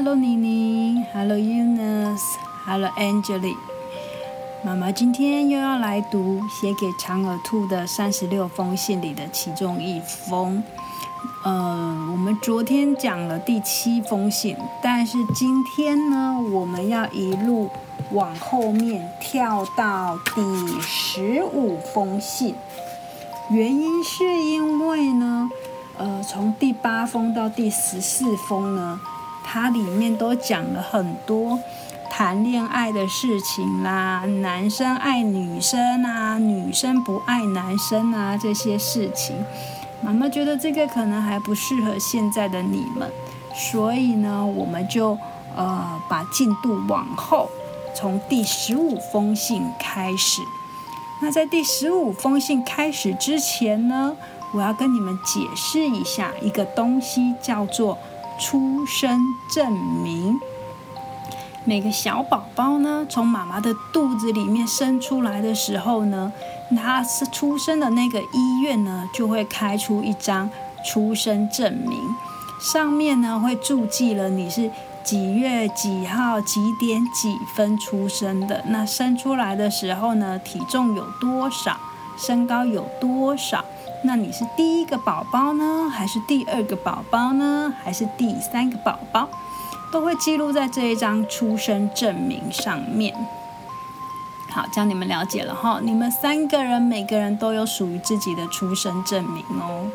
Hello，妮妮，Hello Eunice，Hello Angeli。妈妈今天又要来读写给长耳兔的三十六封信里的其中一封。呃，我们昨天讲了第七封信，但是今天呢，我们要一路往后面跳到第十五封信。原因是因为呢，呃，从第八封到第十四封呢，它里面都讲了很多谈恋爱的事情啦，男生爱女生啊，女生不爱男生啊这些事情。妈妈觉得这个可能还不适合现在的你们，所以呢，我们就呃把进度往后，从第十五封信开始。那在第十五封信开始之前呢，我要跟你们解释一下一个东西，叫做出生证明。每个小宝宝呢，从妈妈的肚子里面生出来的时候呢，他是出生的那个医院呢，就会开出一张出生证明，上面呢会注记了你是。几月几号几点几分出生的？那生出来的时候呢？体重有多少？身高有多少？那你是第一个宝宝呢，还是第二个宝宝呢，还是第三个宝宝？都会记录在这一张出生证明上面。好，这样你们了解了哈。你们三个人每个人都有属于自己的出生证明哦。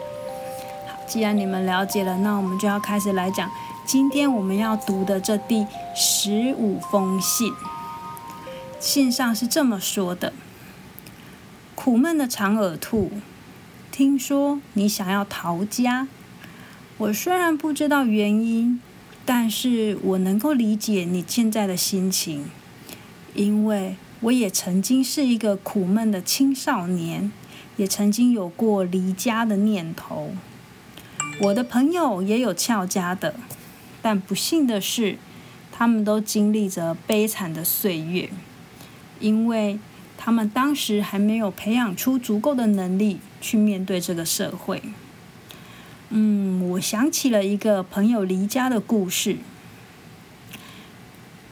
好，既然你们了解了，那我们就要开始来讲。今天我们要读的这第十五封信，信上是这么说的：“苦闷的长耳兔，听说你想要逃家。我虽然不知道原因，但是我能够理解你现在的心情，因为我也曾经是一个苦闷的青少年，也曾经有过离家的念头。我的朋友也有翘家的。”但不幸的是，他们都经历着悲惨的岁月，因为他们当时还没有培养出足够的能力去面对这个社会。嗯，我想起了一个朋友离家的故事。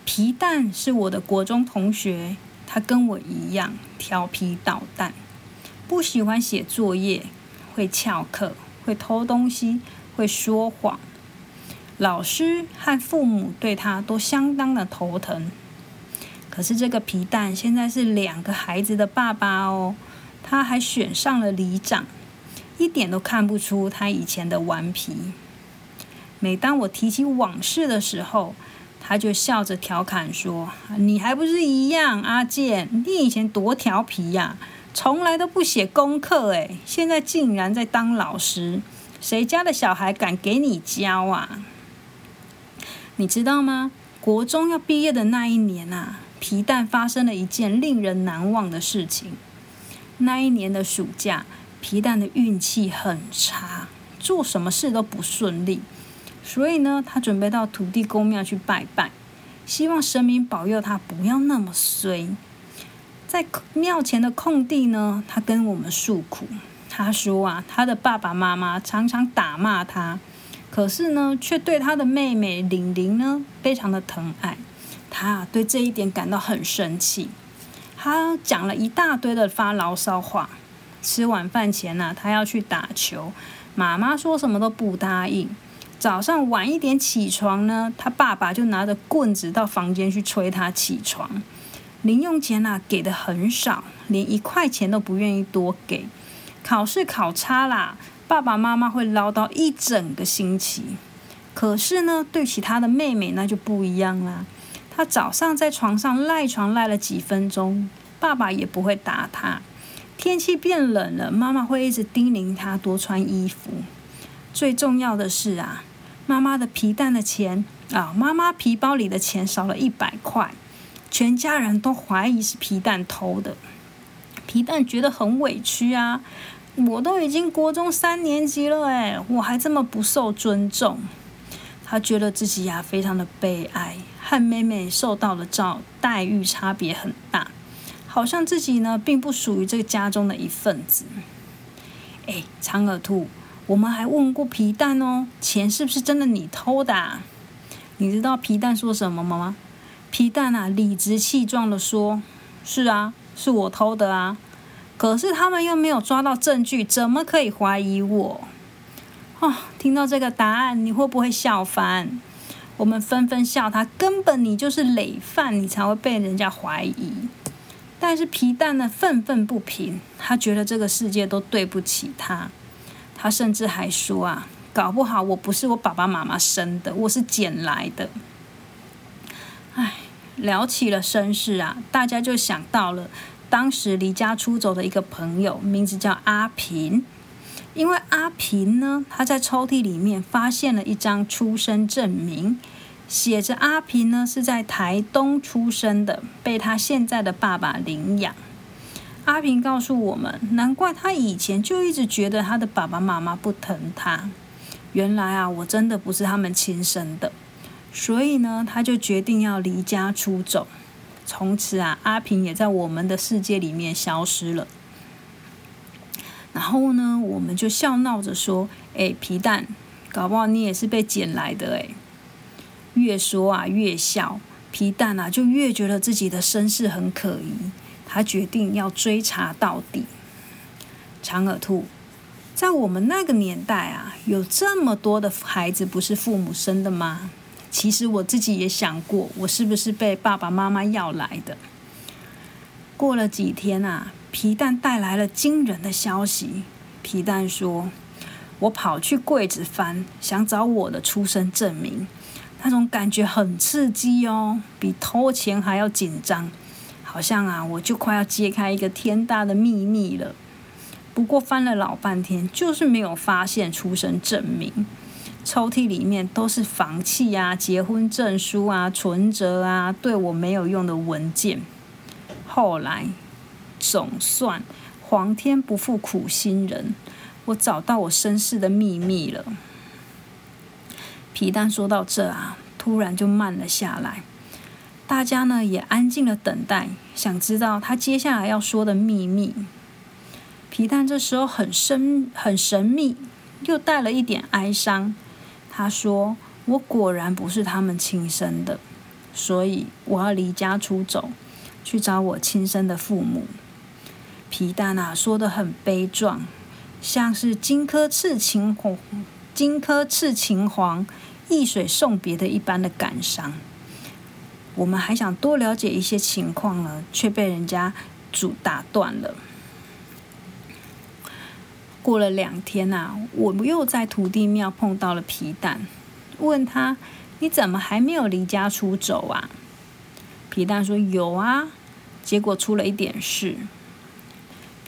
皮蛋是我的国中同学，他跟我一样调皮捣蛋，不喜欢写作业，会翘课，会偷东西，会说谎。老师和父母对他都相当的头疼。可是这个皮蛋现在是两个孩子的爸爸哦，他还选上了里长，一点都看不出他以前的顽皮。每当我提起往事的时候，他就笑着调侃说：“你还不是一样，阿健，你以前多调皮呀，从来都不写功课，诶，现在竟然在当老师，谁家的小孩敢给你教啊？”你知道吗？国中要毕业的那一年啊，皮蛋发生了一件令人难忘的事情。那一年的暑假，皮蛋的运气很差，做什么事都不顺利。所以呢，他准备到土地公庙去拜拜，希望神明保佑他不要那么衰。在庙前的空地呢，他跟我们诉苦。他说啊，他的爸爸妈妈常常打骂他。可是呢，却对他的妹妹玲玲呢非常的疼爱，他对这一点感到很生气。他讲了一大堆的发牢骚话。吃晚饭前呢，他要去打球，妈妈说什么都不答应。早上晚一点起床呢，他爸爸就拿着棍子到房间去催他起床。零用钱啊给的很少，连一块钱都不愿意多给。考试考差啦。爸爸妈妈会唠叨一整个星期，可是呢，对其他的妹妹那就不一样啦。他早上在床上赖床赖了几分钟，爸爸也不会打他。天气变冷了，妈妈会一直叮咛他多穿衣服。最重要的是啊，妈妈的皮蛋的钱啊，妈妈皮包里的钱少了一百块，全家人都怀疑是皮蛋偷的。皮蛋觉得很委屈啊。我都已经国中三年级了，哎，我还这么不受尊重。他觉得自己呀非常的悲哀，和妹妹受到的照待遇差别很大，好像自己呢并不属于这个家中的一份子。哎，长耳兔，我们还问过皮蛋哦，钱是不是真的你偷的？你知道皮蛋说什么吗？皮蛋啊，理直气壮的说：“是啊，是我偷的啊。可是他们又没有抓到证据，怎么可以怀疑我？”哦，听到这个答案，你会不会笑翻？我们纷纷笑他，根本你就是累犯，你才会被人家怀疑。但是皮蛋呢，愤愤不平，他觉得这个世界都对不起他。他甚至还说啊，搞不好我不是我爸爸妈妈生的，我是捡来的。唉，聊起了身世啊，大家就想到了当时离家出走的一个朋友，名字叫阿平。因为阿平呢，他在抽屉里面发现了一张出生证明，写着阿平呢是在台东出生的，被他现在的爸爸领养。阿平告诉我们，难怪他以前就一直觉得他的爸爸妈妈不疼他。原来啊，我真的不是他们亲生的，所以呢，他就决定要离家出走。从此啊，阿平也在我们的世界里面消失了。然后呢，我们就笑闹着说：“哎，皮蛋，搞不好你也是被捡来的哎。”越说啊越笑，皮蛋啊就越觉得自己的身世很可疑。他决定要追查到底。长耳兔，在我们那个年代啊，有这么多的孩子不是父母生的吗？其实我自己也想过，我是不是被爸爸妈妈要来的？过了几天啊。皮蛋带来了惊人的消息。皮蛋说：“我跑去柜子翻，想找我的出生证明。那种感觉很刺激哦，比偷钱还要紧张。好像啊，我就快要揭开一个天大的秘密了。不过翻了老半天，就是没有发现出生证明。抽屉里面都是房契啊、结婚证书啊、存折啊，对我没有用的文件。后来。”总算，皇天不负苦心人，我找到我身世的秘密了。皮蛋说到这啊，突然就慢了下来，大家呢也安静的等待，想知道他接下来要说的秘密。皮蛋这时候很深很神秘，又带了一点哀伤。他说：“我果然不是他们亲生的，所以我要离家出走，去找我亲生的父母。”皮蛋啊，说的很悲壮，像是荆轲刺秦皇，荆轲刺秦皇，易水送别的一般的感伤。我们还想多了解一些情况呢，却被人家阻打断了。过了两天啊，我又在土地庙碰到了皮蛋，问他：“你怎么还没有离家出走啊？”皮蛋说：“有啊，结果出了一点事。”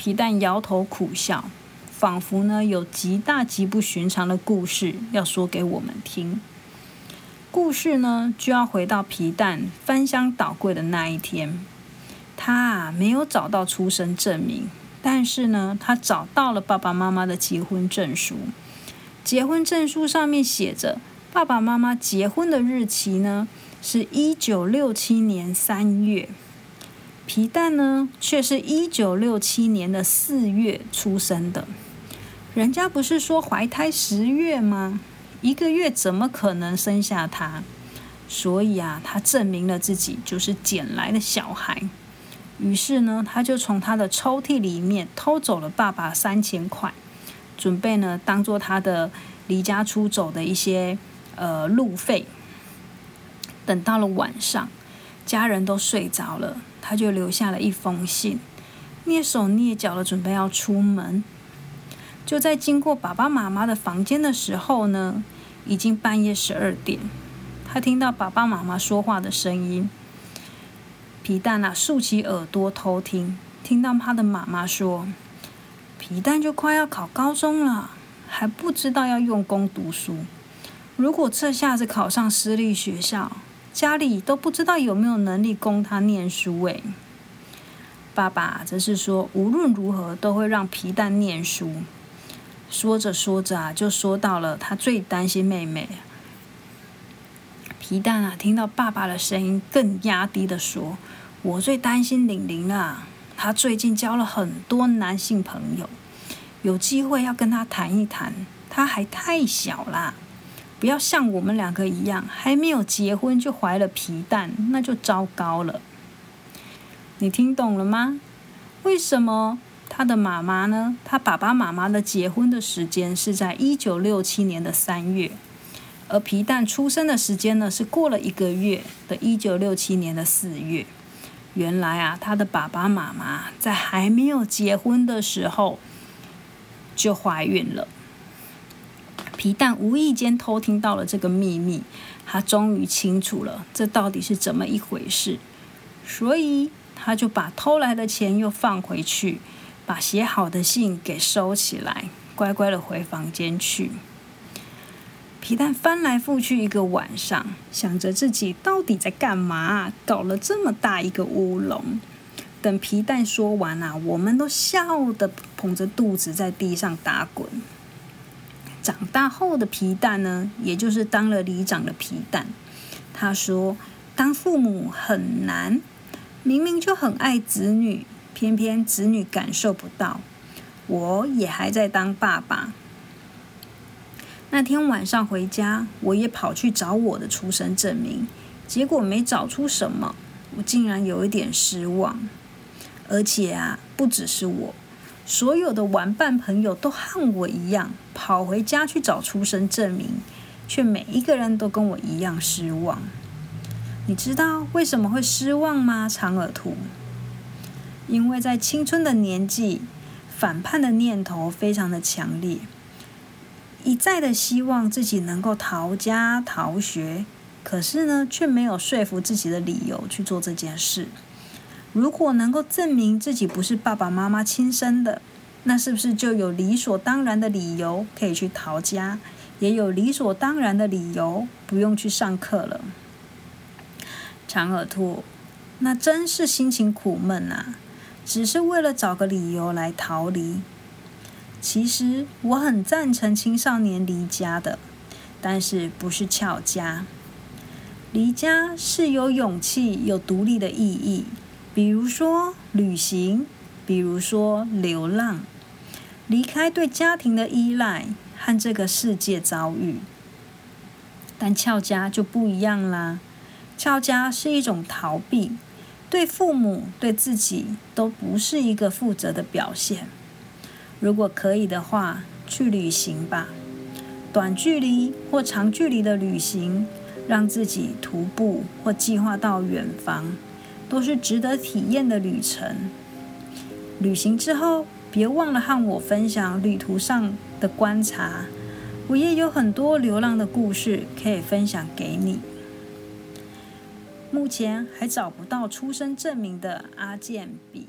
皮蛋摇头苦笑，仿佛呢有极大极不寻常的故事要说给我们听。故事呢就要回到皮蛋翻箱倒柜的那一天。他啊没有找到出生证明，但是呢他找到了爸爸妈妈的结婚证书。结婚证书上面写着爸爸妈妈结婚的日期呢是一九六七年三月。皮蛋呢，却是一九六七年的四月出生的。人家不是说怀胎十月吗？一个月怎么可能生下他？所以啊，他证明了自己就是捡来的小孩。于是呢，他就从他的抽屉里面偷走了爸爸三千块，准备呢当做他的离家出走的一些呃路费。等到了晚上，家人都睡着了。他就留下了一封信，蹑手蹑脚的准备要出门。就在经过爸爸妈妈的房间的时候呢，已经半夜十二点。他听到爸爸妈妈说话的声音，皮蛋啊竖起耳朵偷听，听到他的妈妈说：“皮蛋就快要考高中了，还不知道要用功读书。如果这下子考上私立学校。”家里都不知道有没有能力供他念书诶。爸爸则是说无论如何都会让皮蛋念书。说着说着啊，就说到了他最担心妹妹。皮蛋啊，听到爸爸的声音，更压低的说：“我最担心玲玲啊，她最近交了很多男性朋友，有机会要跟她谈一谈，她还太小啦。”不要像我们两个一样，还没有结婚就怀了皮蛋，那就糟糕了。你听懂了吗？为什么他的妈妈呢？他爸爸妈妈的结婚的时间是在一九六七年的三月，而皮蛋出生的时间呢是过了一个月的一九六七年的四月。原来啊，他的爸爸妈妈在还没有结婚的时候就怀孕了。皮蛋无意间偷听到了这个秘密，他终于清楚了这到底是怎么一回事，所以他就把偷来的钱又放回去，把写好的信给收起来，乖乖的回房间去。皮蛋翻来覆去一个晚上，想着自己到底在干嘛，搞了这么大一个乌龙。等皮蛋说完啊，我们都笑得捧着肚子在地上打滚。长大后的皮蛋呢，也就是当了里长的皮蛋，他说：“当父母很难，明明就很爱子女，偏偏子女感受不到。我也还在当爸爸。”那天晚上回家，我也跑去找我的出生证明，结果没找出什么，我竟然有一点失望。而且啊，不只是我，所有的玩伴朋友都和我一样，跑回家去找出生证明，却每一个人都跟我一样失望。你知道为什么会失望吗？长耳兔？因为在青春的年纪，反叛的念头非常的强烈。一再的希望自己能够逃家逃学，可是呢，却没有说服自己的理由去做这件事。如果能够证明自己不是爸爸妈妈亲生的，那是不是就有理所当然的理由可以去逃家，也有理所当然的理由不用去上课了？长耳兔，那真是心情苦闷啊！只是为了找个理由来逃离。其实我很赞成青少年离家的，但是不是翘家。离家是有勇气、有独立的意义，比如说旅行，比如说流浪，离开对家庭的依赖和这个世界遭遇。但翘家就不一样啦，翘家是一种逃避，对父母、对自己都不是一个负责的表现。如果可以的话，去旅行吧，短距离或长距离的旅行，让自己徒步或计划到远方，都是值得体验的旅程。旅行之后，别忘了和我分享旅途上的观察，我也有很多流浪的故事可以分享给你。目前还找不到出生证明的阿健比。